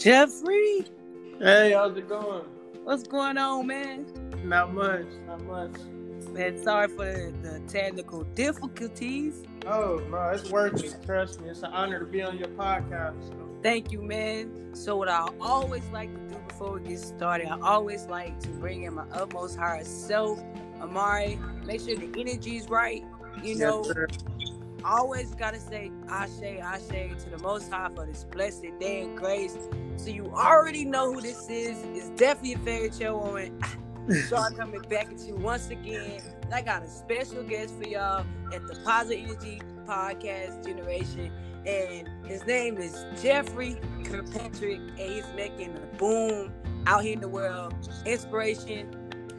Jeffrey, Hey, how's it going? what's going on, man? Not much, not much. Man, sorry for the, the technical difficulties. Oh no, it's working. Trust me, it's an honor to be on your podcast. So. Thank you, man. So, what I always like to do before we get started, I always like to bring in my utmost higher self, Amari. Make sure the energy's right. You know, Yes, always gotta say Ashe, Ashe to the Most High for this blessed day and grace. So you already know who this is. It's definitely a fairy tale woman. So I'm coming back at you once again. I got a special guest for y'all at the Positive Energy Podcast Generation. And his name is Jeffrey Kirkpatrick. And he's making a boom out here in the world. Inspiration,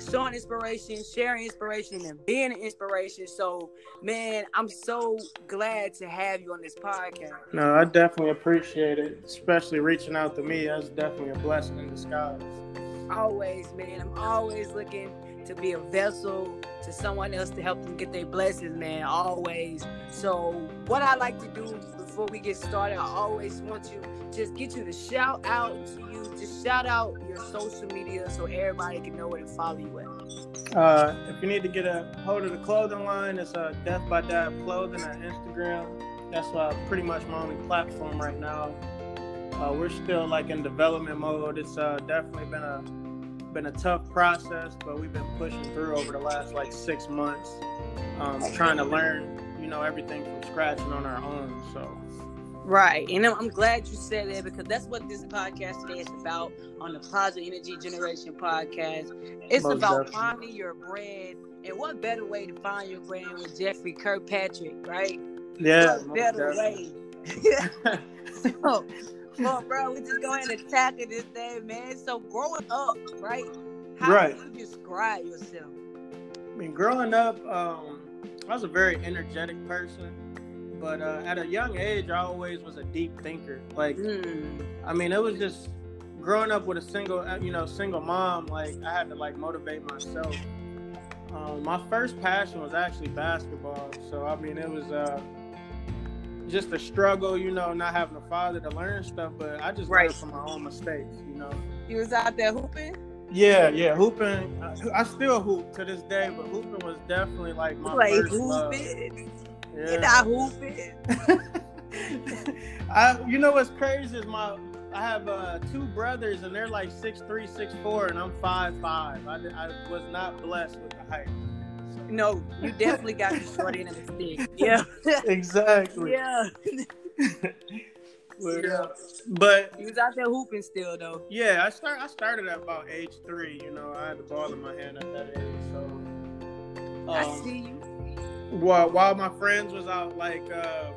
showing inspiration, sharing inspiration, and being an inspiration. So, man, I'm so glad to have you on this podcast. No, I definitely appreciate it, especially reaching out to me. That's definitely a blessing in disguise. always, man. I'm always looking to be a vessel to someone else to help them get their blessings, man. Always. So, what I like to do before we get started, I always want you just get you to shout out to you. Just shout out your social media so everybody can know where to follow you at. Uh, if you need to get a hold of the clothing line, it's uh, Death by Dab Clothing on Instagram. That's uh, pretty much my only platform right now. Uh, we're still like in development mode. It's uh, definitely been a been a tough process, but we've been pushing through over the last like six months, um, trying to learn, you know, everything from scratch and on our own. So Right. And I'm, I'm glad you said that because that's what this podcast today is about on the Positive Energy Generation podcast. It's Most about definitely. finding your brand. And what better way to find your brand with Jeffrey Kirkpatrick, right? yeah, what better definitely. way? so, well, bro, we just go ahead and tackle this thing, man. So, growing up, right? How Right. do you describe yourself? I mean, growing up, um, I was a very energetic person, but uh, at a young age, I always was a deep thinker. Like, Hmm. I mean, it was just growing up with a single, uh, you know, single mom. Like, I had to like motivate myself. Um, my first passion was actually basketball. So, I mean, it was uh, just a struggle, you know, not having a father to learn stuff. But I just Right. learned from my own mistakes, you know. You was out there hooping? Yeah, yeah, hooping. I, I still hoop to this day, but hooping was definitely like my like first love. Hooping. Yeah. You're not hooping. I, you know what's crazy is my I have uh, two brothers and they're like six three, six four, and I'm five five. I, I was not blessed with the height. No, you definitely got the short end of the stick. Yeah. exactly. yeah. But, uh, but You was out there hooping still though. yeah, I start I started at about age three. You know, I had the ball in my hand at that age. So I um, see you. While while my friends was out like uh,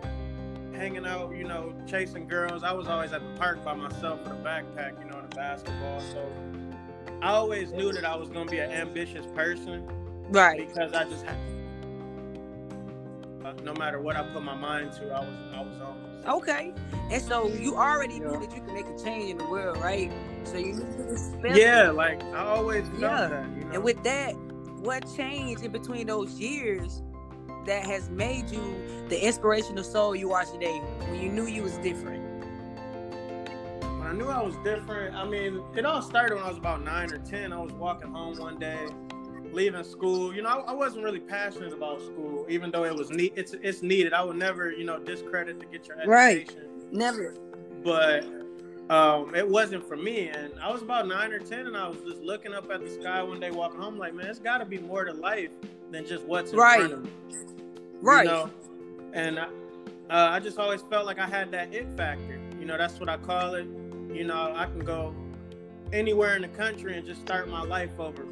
hanging out, you know, chasing girls, I was always at the park by myself with a backpack, you know, and a basketball. So I always knew that I was gonna be an ambitious person Right. because I just had. Uh, no matter what I put my mind to, I was I was on. Okay. And so you already knew that you could make a change in the world, right? So you knew you was special. Yeah, like I always felt Yeah. that. You know? And with that, what changed in between those years that has made you the inspirational soul you are today when you knew you was different? when I knew I was different, I mean, it all started when I was about nine or ten. I was walking home one day, leaving school. You know, I, I wasn't really passionate about school, even though it was need. It's it's needed. I would never, you know, discredit to get your education. Right. Never. but um, it wasn't for me. And I was about nine or ten, and I was just looking up at the sky one day, walking home, like, man, it's got to be more to life than just what's in Right. front of me. Right. You know? And I, uh, I just always felt like I had that it factor. You know, that's what I call it. You know, I can go anywhere in the country and just start my life over.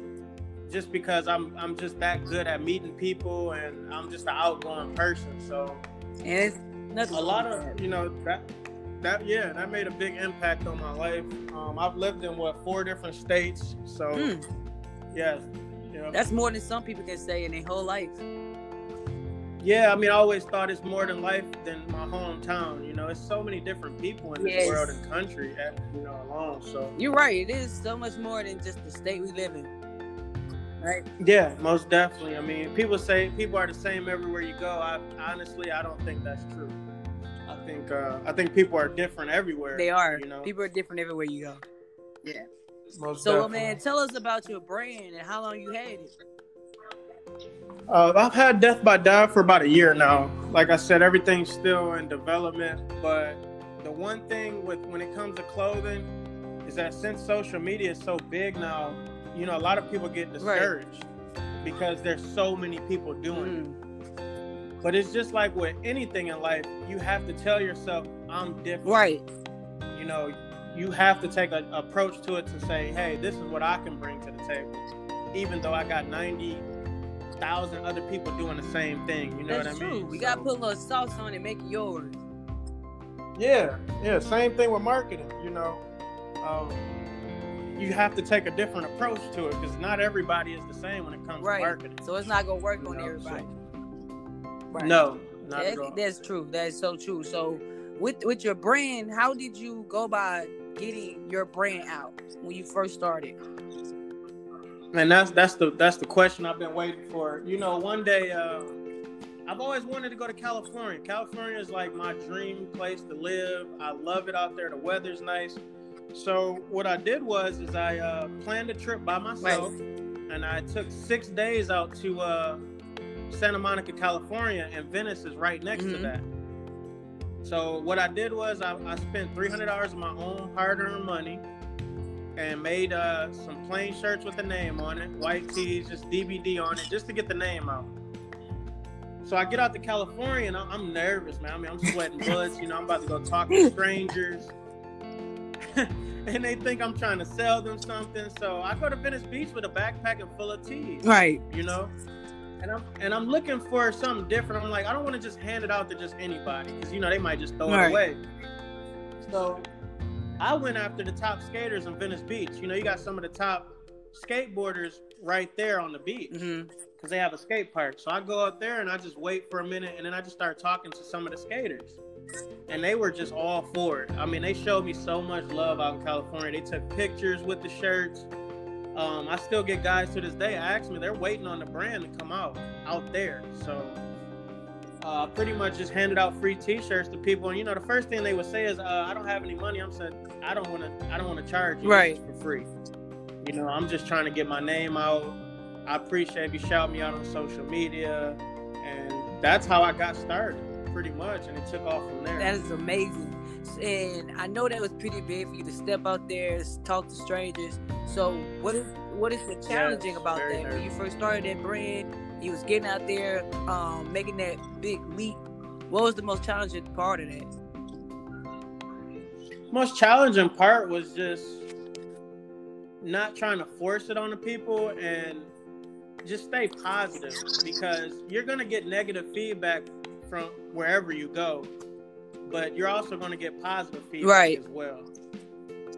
Just because I'm I'm just that good at meeting people and I'm just an outgoing person. So And it's a lot of you know that that yeah, that made a big impact on my life. Um, I've lived in what four different states. So. Mm, yeah. You know. that's more than some people can say in their whole life. Yeah, I mean, I always thought it's more than life than my hometown. You know, it's so many different people in this Yes. world and country, at, you know, alone. So You're right. It is so much more than just the state we live in. Right. yeah, most definitely. I mean, people say people are the same everywhere you go. I honestly, I don't think that's true. I think uh, I think people are different everywhere. They are. You know, People are different everywhere you go. Yeah. Most So, definitely. man, tell us about your brand and how long you had it. Uh, I've had Death by Dab for about a year now. Like I said, everything's still in development. But the one thing with when it comes to clothing is that since social media is so big now, you know, a lot of people get discouraged because there's so many people doing it. Mm. But it's just like with anything in life, you have to tell yourself, I'm different. Right. You know, you have to take an approach to it to say, hey, this is what I can bring to the table. Even though I got 90,000 other people doing the same thing. You know That's what I true. mean? We So- gotta put a little sauce on it, make it yours. Yeah, yeah. Same thing with marketing. You know, um, you have to take a different approach to it because not everybody is the same when it comes Right. to marketing. So it's not gonna work You on know, everybody. so- Right. No, not That- at all. that's true. That's so true. So with with your brand, how did you go by getting your brand out when you first started? And that's that's the that's the question I've been waiting for. You know, one day uh, I've always wanted to go to California. California is like my dream place to live. I love it out there. The weather's nice. So what I did was is I uh, planned a trip by myself, and I took six days out to uh, Santa Monica, California, and Venice is right next to Mhm. that. So what I did was I, I spent three hundred dollars of my own hard-earned money and made uh, some plain shirts with the name on it, white tees, just DBD on it, just to get the name out. So I get out to California and I'm, nervous, man. I mean, I'm sweating bullets. You know, I'm about to go talk to strangers, and they think I'm trying to sell them something. So I go to Venice Beach with a backpack and full of tees Right. you know and i'm and i'm looking for something different i'm like i don't want to just hand it out to just anybody because you know they might just throw Right. it away so i went after the top skaters in venice beach. You know you got some of the top skateboarders right there on the beach because hmm they have a skate park. So i go up there and i just wait for a minute and then i just start talking to some of the skaters. And they were just all for it. I mean they showed me so much love out in california. They took pictures with the shirts. Um, I still get guys to this day ask me they're waiting on the brand to come out out there. So uh, pretty much just handed out free T-shirts to people, and you know the first thing they would say is, uh, "I don't have any money." I'm saying, "I don't want to. I don't want to charge you Right. For free." You know, I'm just trying to get my name out. I appreciate if you shout me out on social media, and that's how I got started, pretty much, and it took off from there. That is amazing. And I know that was pretty big for you to step out there, talk to strangers. So what is what is the challenging about very that? When you first started that brand, you was getting out there, um, making that big leap. What was the most challenging part of that? most challenging part was just not trying to force it on the people and just stay positive because you're going to get negative feedback from wherever you go but you're also going to get positive feedback Right. as well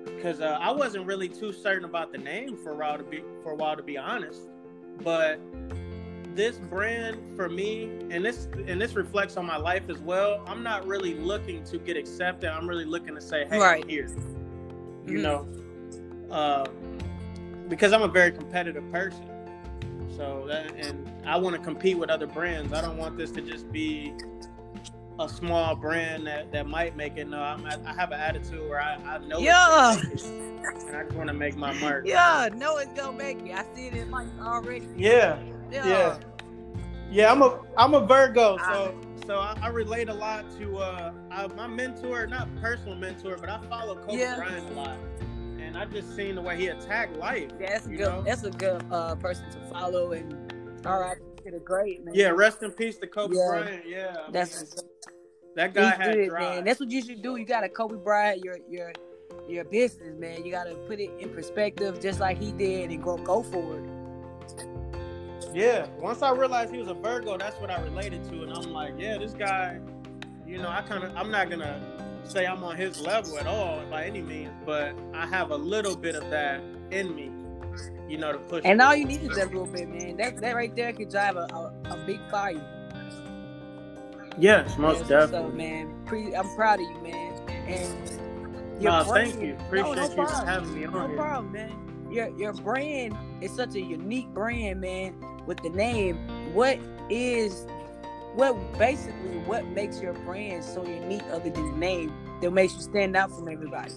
because uh, i wasn't really too certain about the name for a while to be for a while to be honest but this brand for me and this and this reflects on my life as well i'm not really looking to get accepted i'm really looking to say hey Right. i'm here you Mhm. know uh, because i'm a very competitive person so that and i want to compete with other brands i don't want this to just be a small brand that, that might make it no I'm, i have an attitude where i, I know it's Yeah. gonna make it, and i just want to make my mark Yeah, no, it's gonna make it. I see it in Mike already. yeah Yeah. Yeah. Yeah, I'm a I'm a Virgo, Ah. so so I, I relate a lot to uh I, my mentor, not personal mentor, but I follow Kobe Yeah. Bryant a lot, and I just seen the way he attacked life. That's a good. know? That's a good uh, person to follow. And all right, did a great man. Yeah, rest in peace to Kobe Yeah. Bryant. Yeah, I That's mean, that guy had good, drive. man. That's what you should do. You gotta Kobe Bryant your your your business, man. You gotta put it in perspective, just like he did, and go go for it. Yeah, once I realized he was a Virgo, that's what I related to, and I'm like, yeah, this guy, you know, I kind of, I'm not gonna say I'm on his level at all by any means, but I have a little bit of that in me, you know, to push. And all you need is that little bit, man. That that right there could drive a, a, a big fire. yes, most That's definitely. up, man. Pre- I'm proud of you, man. And Uh, thank you. Appreciate no you problem. having me No on here. problem, man. Your your brand is such a unique brand, man. With the name, what is what basically what makes your brand so unique other than the name that makes you stand out from everybody?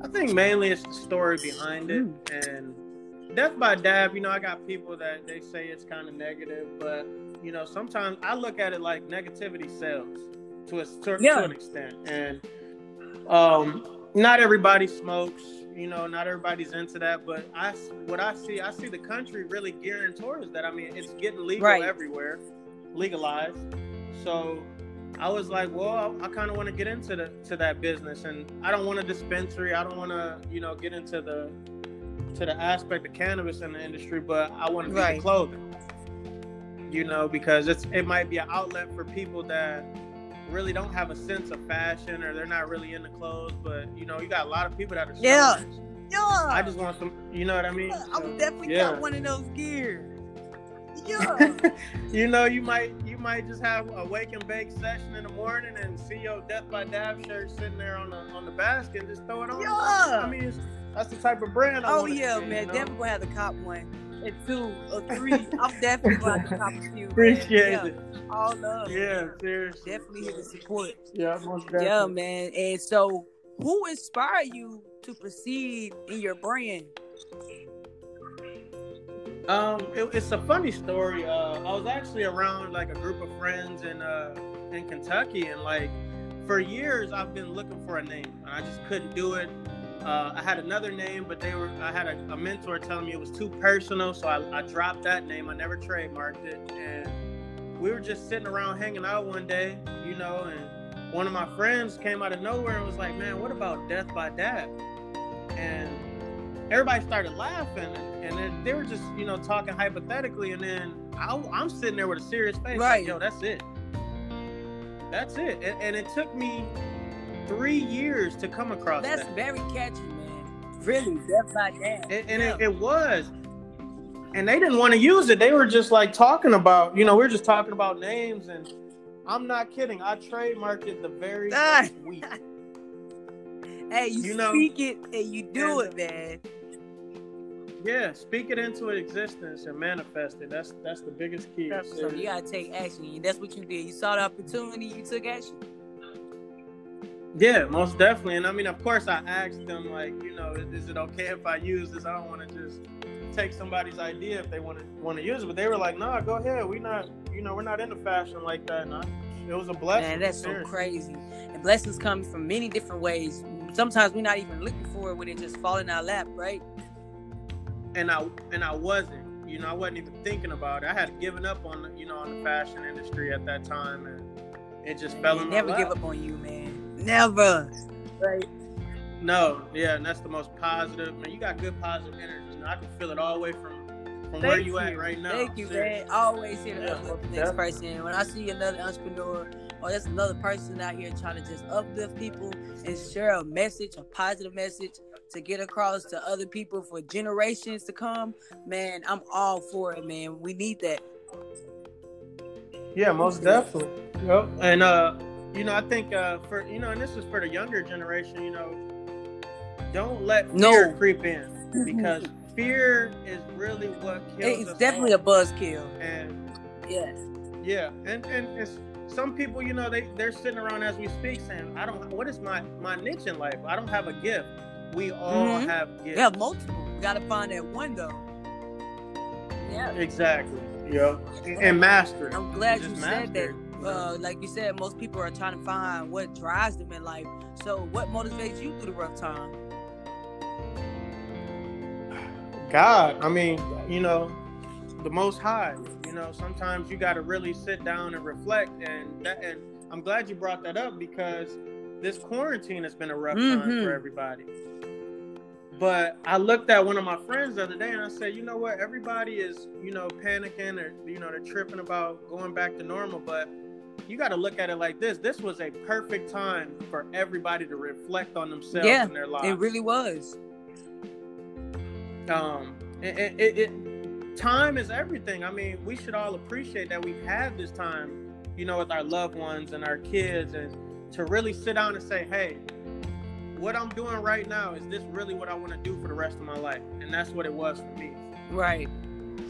I think mainly it's the story behind it mm. and Death by Dab, you know, I got people that they say it's kind of negative, but you know, sometimes I look at it like negativity sells to a certain yeah. extent. And um not everybody smokes, you know, not everybody's into that, but I what I see, I see the country really gearing towards that. I mean, it's getting legal right. everywhere, legalized. So I was like, well, I, I kind of want to get into the to that business, and I don't want a dispensary. I don't want to, you know, get into the to the aspect of cannabis in the industry, but I want to be right. clothing. You know, because it's it might be an outlet for people that really don't have a sense of fashion or they're not really into clothes, but you know, you got a lot of people that are yeah. Yeah. I just want some you know what I mean? I'm so, definitely yeah. got one of those gears. Yeah. you know, you might you might just have a wake and bake session in the morning and see your Death by Dab shirt sitting there on the on the basket and just throw it on. Yeah. I mean, that's the type of brand. I oh yeah, man, you know? definitely gonna have the cop one and two or three. I'm definitely going to cop a few. Appreciate yeah. it. All love. Yeah, seriously. Definitely here to support. Yeah, most definitely. Yeah, man. And so, who inspired you to proceed in your brand? Um, it, it's a funny story. Uh, I was actually around like a group of friends in uh in Kentucky, and like for years I've been looking for a name, and I just couldn't do it. Uh, I had another name, but they were I had a, a mentor telling me it was too personal, so I, I, dropped that name. I never trademarked it, and we were just sitting around hanging out one day, you know, and one of my friends came out of nowhere and was like, "Man, what about Death by Dab?" And everybody started laughing, and then they were just you know talking hypothetically, and then I, am sitting there with a serious face, right? Like, Yo, that's it. That's it, and, and it took me three years to come across That's that. very catchy, man. Really, Death by Dab. And, and yeah. it, it, was. And they didn't want to use it. They were just like talking about, you know, we are just talking about names. And I'm not kidding. I trademarked it the very ah. week. hey, you, you know, speak it and you do and, it, man. Yeah, speak it into existence and manifest it. That's that's the biggest key. So you gotta take action. That's what you did. You saw the opportunity, you took action. Yeah, most definitely. And I mean, of course, I asked them like, you know, is, it okay if I use this? I don't want to just take somebody's idea if they want to want to use it. But they were like, no, nah, go ahead. We're not, you know, we're not into fashion like that. And I, it was a blessing. Man, that's so crazy. And blessings come from many different ways. Sometimes we're not even looking for it when it just fall in our lap, right? And I and I wasn't. You know, I wasn't even thinking about it. I had given up on the, you know, on the fashion industry at that time, and it just fell in my Never give up on you, man. Never. Right. No, yeah, and that's the most positive. Man, you got good positive energy. You know, I can feel it all the way from from Thank where you, you, at right now. Thank you, man. Always here to yeah, uplift the next person. When I see another entrepreneur or there's another person out here trying to just uplift people and share a message, a positive message to get across to other people for generations to come, man, I'm all for it, man. We need that. Yeah, most definitely. Yep. And uh you know, I think uh, for you know, and this is for the younger generation. You know, don't let fear no. creep in because fear is really what kills. It's definitely all. a buzzkill. And yes, yeah, and and it's some people, you know, they they're sitting around as we speak saying, "I don't. What is my my niche in life? I don't have a gift. We all mm-hmm. have gifts. Yeah, multiple. We got to find that one though. Yeah, exactly. Yeah, and master. I'm glad you said that uh, like you said, most people are trying to find what drives them in life. So, what motivates you through the rough time? God, I mean, you know, the Most High. You know, sometimes you got to really sit down and reflect, and that, and I'm glad you brought that up because this quarantine has been a rough mm-hmm. time for mm-hmm. everybody. But I looked at one of my friends the other day and I said, you know what? Everybody is, you know, panicking or, you know, they're tripping about going back to normal. But you got to look at it like this. This was a perfect time for everybody to reflect on themselves yeah, and their lives. It really was. Um, it, it, it, time is everything. I mean, we should all appreciate that we've had this time, you know, with our loved ones and our kids, and to really sit down and say, hey, what I'm doing right now is this really what I want to do for the rest of my life? And that's what it was for me. Right.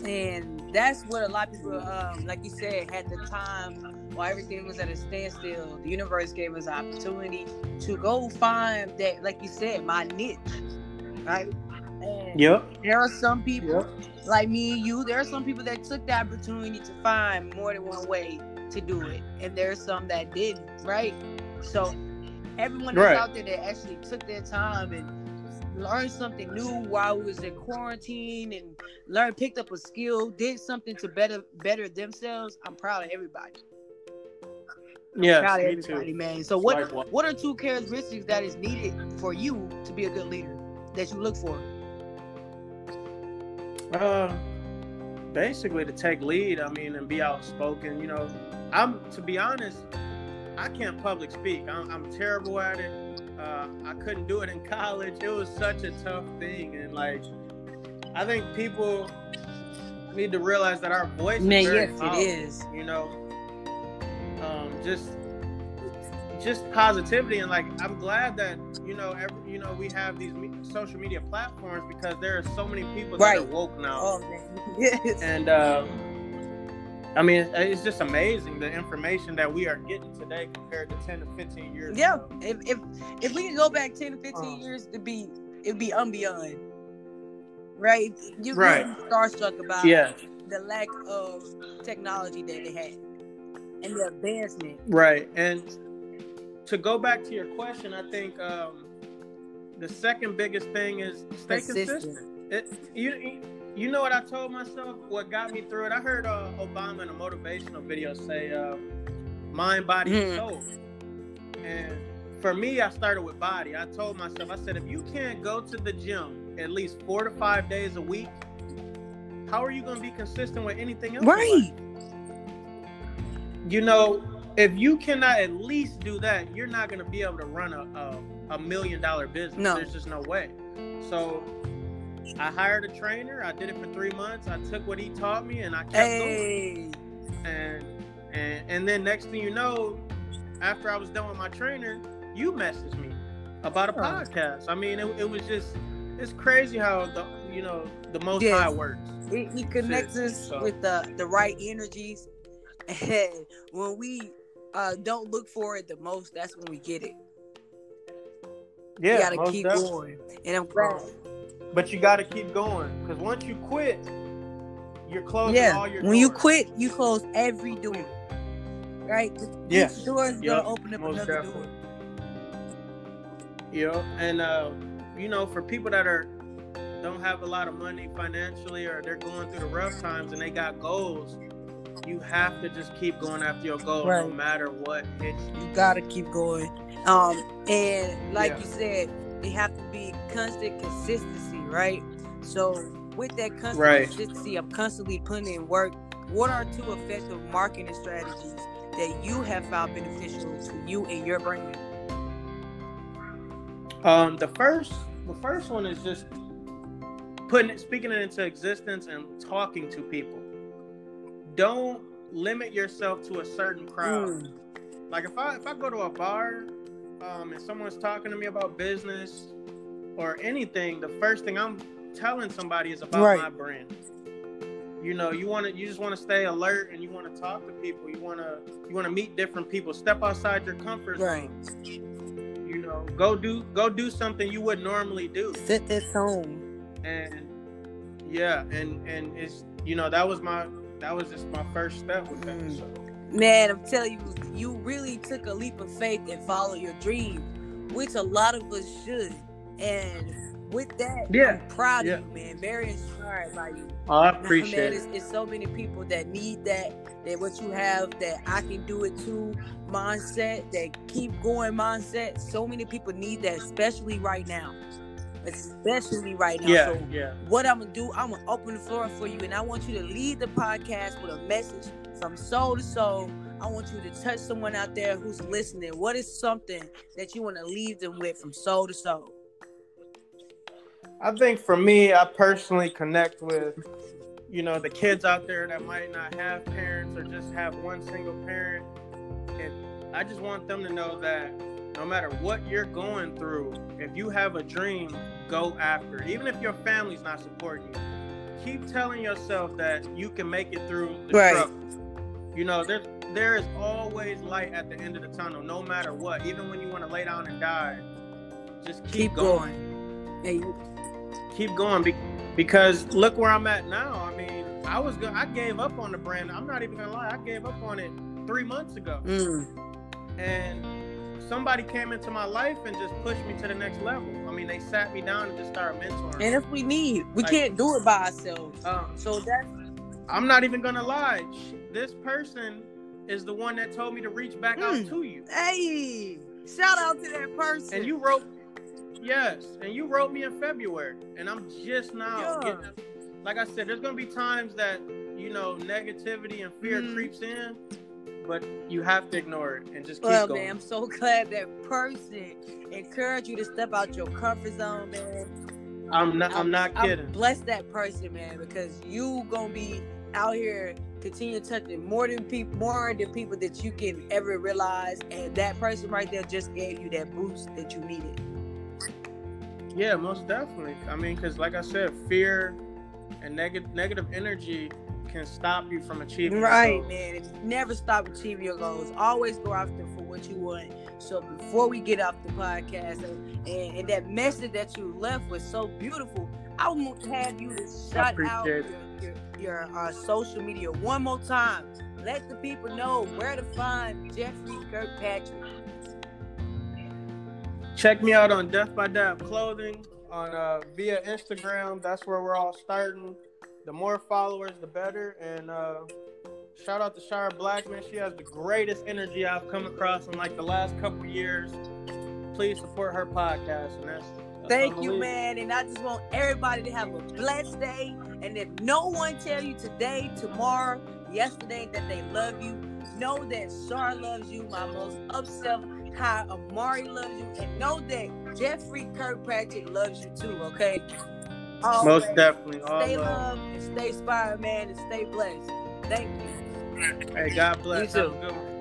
and that's what a lot of people, um, like you said, had the time while everything was at a standstill. The universe gave us mm. opportunity to go find that, like you said, my niche, right? And Yep. there are some people Yep. like me and you. There are some people that took the opportunity to find more than one way to do it, and there's some that didn't, right? So everyone that's Right. out there that actually took their time and learned something new while we was in quarantine and learned, picked up a skill, did something to better better themselves. I'm proud of everybody. Yes, proud of me everybody, too. man. So what Likewise. what are two characteristics that is needed for you to be a good leader that you look for? Uh, basically to take lead. I mean, and be outspoken. You know, I'm to be honest, I can't public speak. I'm, I'm terrible at it. Uh, I couldn't do it in college. It was such a tough thing, and like, I think people need to realize that our voice Man, is yes, powerful, it is. You know, um, just just positivity and like I'm glad that you know every, you know we have these me- social media platforms because there are so many people that are woke now Oh yes. and um, I mean it's just amazing the information that we are getting today compared to 10 to 15 years Yeah, ago. if if if we could go back ten to fifteen Um, years to be it'd be unbeyond. Right? You Right. starstruck about yeah the lack of technology that they had and the advancement. right and to go back to your question I think um, the second biggest thing is stay Consistent. consistent it, you, you know what I told myself? What got me through it? I heard uh, Obama in a motivational video say, uh, "Mind, body, and Mhm. soul." And for me, I started with body. I told myself, I said, if you can't go to the gym at least four to five days a week, how are you going to be consistent with anything else? Right. You know, if you cannot at least do that, you're not going to be able to run a, a, a million dollar business. No. There's just no way. So I hired a trainer. I did it for three months. I took what he taught me and I kept going. Hey. And and and then next thing you know, after I was done with my trainer, you messaged me about a Oh. podcast. I mean, it, it was just it's crazy how the you know the most Yes. high works. He, he connects us So- with the, the right energies. And when we uh, don't look for it the most, that's when we get it. Yeah, you gotta keep definitely. going. And I'm glad. But you got to keep going because once you quit, you're closing Yeah. all your doors. When you quit, you close every door. Right? Yeah. Each door is Yup. gonna open up Most another definitely. door. you know and uh you know for people that are don't have a lot of money financially or they're going through the rough times and they got goals you have to just keep going after your goal no matter what hits you You gotta keep going. Um, and like Yeah. you said, they have to be constant consistency, right? So with that constant Right. consistency, I'm constantly putting in work. What are two effective marketing strategies that you have found beneficial to you and your brand? um the first the first one is just putting it speaking it into existence and talking to people don't limit yourself to a certain crowd Mm, Like if I if I go to a bar, um, and someone's talking to me about business or anything, the first thing I'm telling somebody is about Right. my brand. You know, you want to you just want to stay alert and you want to talk to people. You want to you want to meet different people. Step outside your comfort right. zone. You know, go do go do something you would normally do. Sit that home. And yeah, and and it's you know that was my that was just my first step with that. Mm. So. Man, I'm telling you, you really took a leap of faith and followed your dream, which a lot of us should. And with that, Yeah, I'm proud yeah. of you, man. Very inspired by you. Oh, I man, appreciate it's, it. it's so many people that need that, that what you have, that I can do it too mindset, that keep going mindset. So many people need that, especially right now. Especially right now. Yeah, So yeah. what I'm gonna do, I'm gonna open the floor for you, and I want you to lead the podcast with a message from soul to soul. I want you to touch someone out there who's listening. What is something that you want to leave them with from soul to soul? I think for me, I personally connect with, you know, the kids out there that might not have parents or just have one single parent. And I just want them to know that no matter what you're going through, if you have a dream, go after it. Even if your family's not supporting you, keep telling yourself that you can make it through the Right. struggle. You know, there there is always light at the end of the tunnel, no matter what. Even when you want to lay down and die, just keep, Keep going. going. Hey, Keep going be- because look where I'm at now. I mean, I was go- I gave up on the brand. I'm not even gonna lie. I gave up on it three months ago, mm, and somebody came into my life and just pushed me to the next level. I mean, they sat me down and just started mentoring. and if we need, we Like- can't do it by ourselves. um, So that's I'm not even gonna lie. This person is the one that told me to reach back out Mm. to you. hey, shout out to that person. And you wrote, yes, and you wrote me in February, and I'm just now Yeah. getting. Like I said, there's gonna be times that you know negativity and fear Mhm. creeps in, but you have to ignore it and just keep Well, going. man, I'm so glad that person encouraged you to step out your comfort zone, man. I'm not. I'm not I'm kidding. bless that person, man, because you gonna be out here continue touching more than people, more than people that you can ever realize, and that person right there just gave you that boost that you needed. Yeah, most definitely. I mean, because like I said, fear and negative negative energy can stop you from achieving. your Right, man. It's never stop achieving your goals. Always go after for what you want. So before we get off the podcast, and, and, and that message that you left was so beautiful, I want to have you to shout out your, your, your uh, social media one more time. Let the people know where to find Jeffrey Kirkpatrick. Check me out on Death by Dab Clothing on uh, via Instagram. That's where we're all starting. The more followers, the better. And uh, shout out to Shara Blackman. She has the greatest energy I've come across in like the last couple years. Please support her podcast. And that's, that's Thank you, man. And I just want everybody to have a blessed day. And if no one tell you today, tomorrow, yesterday that they love you, know that Shar loves you, my most upset how Amari loves you, and know that Jeffrey Kirkpatrick loves you too, okay? Leave. Always Most definitely. All Stay love. love and stay inspired, man, and stay blessed. Thank you. Hey, God bless. You Have too. a good one.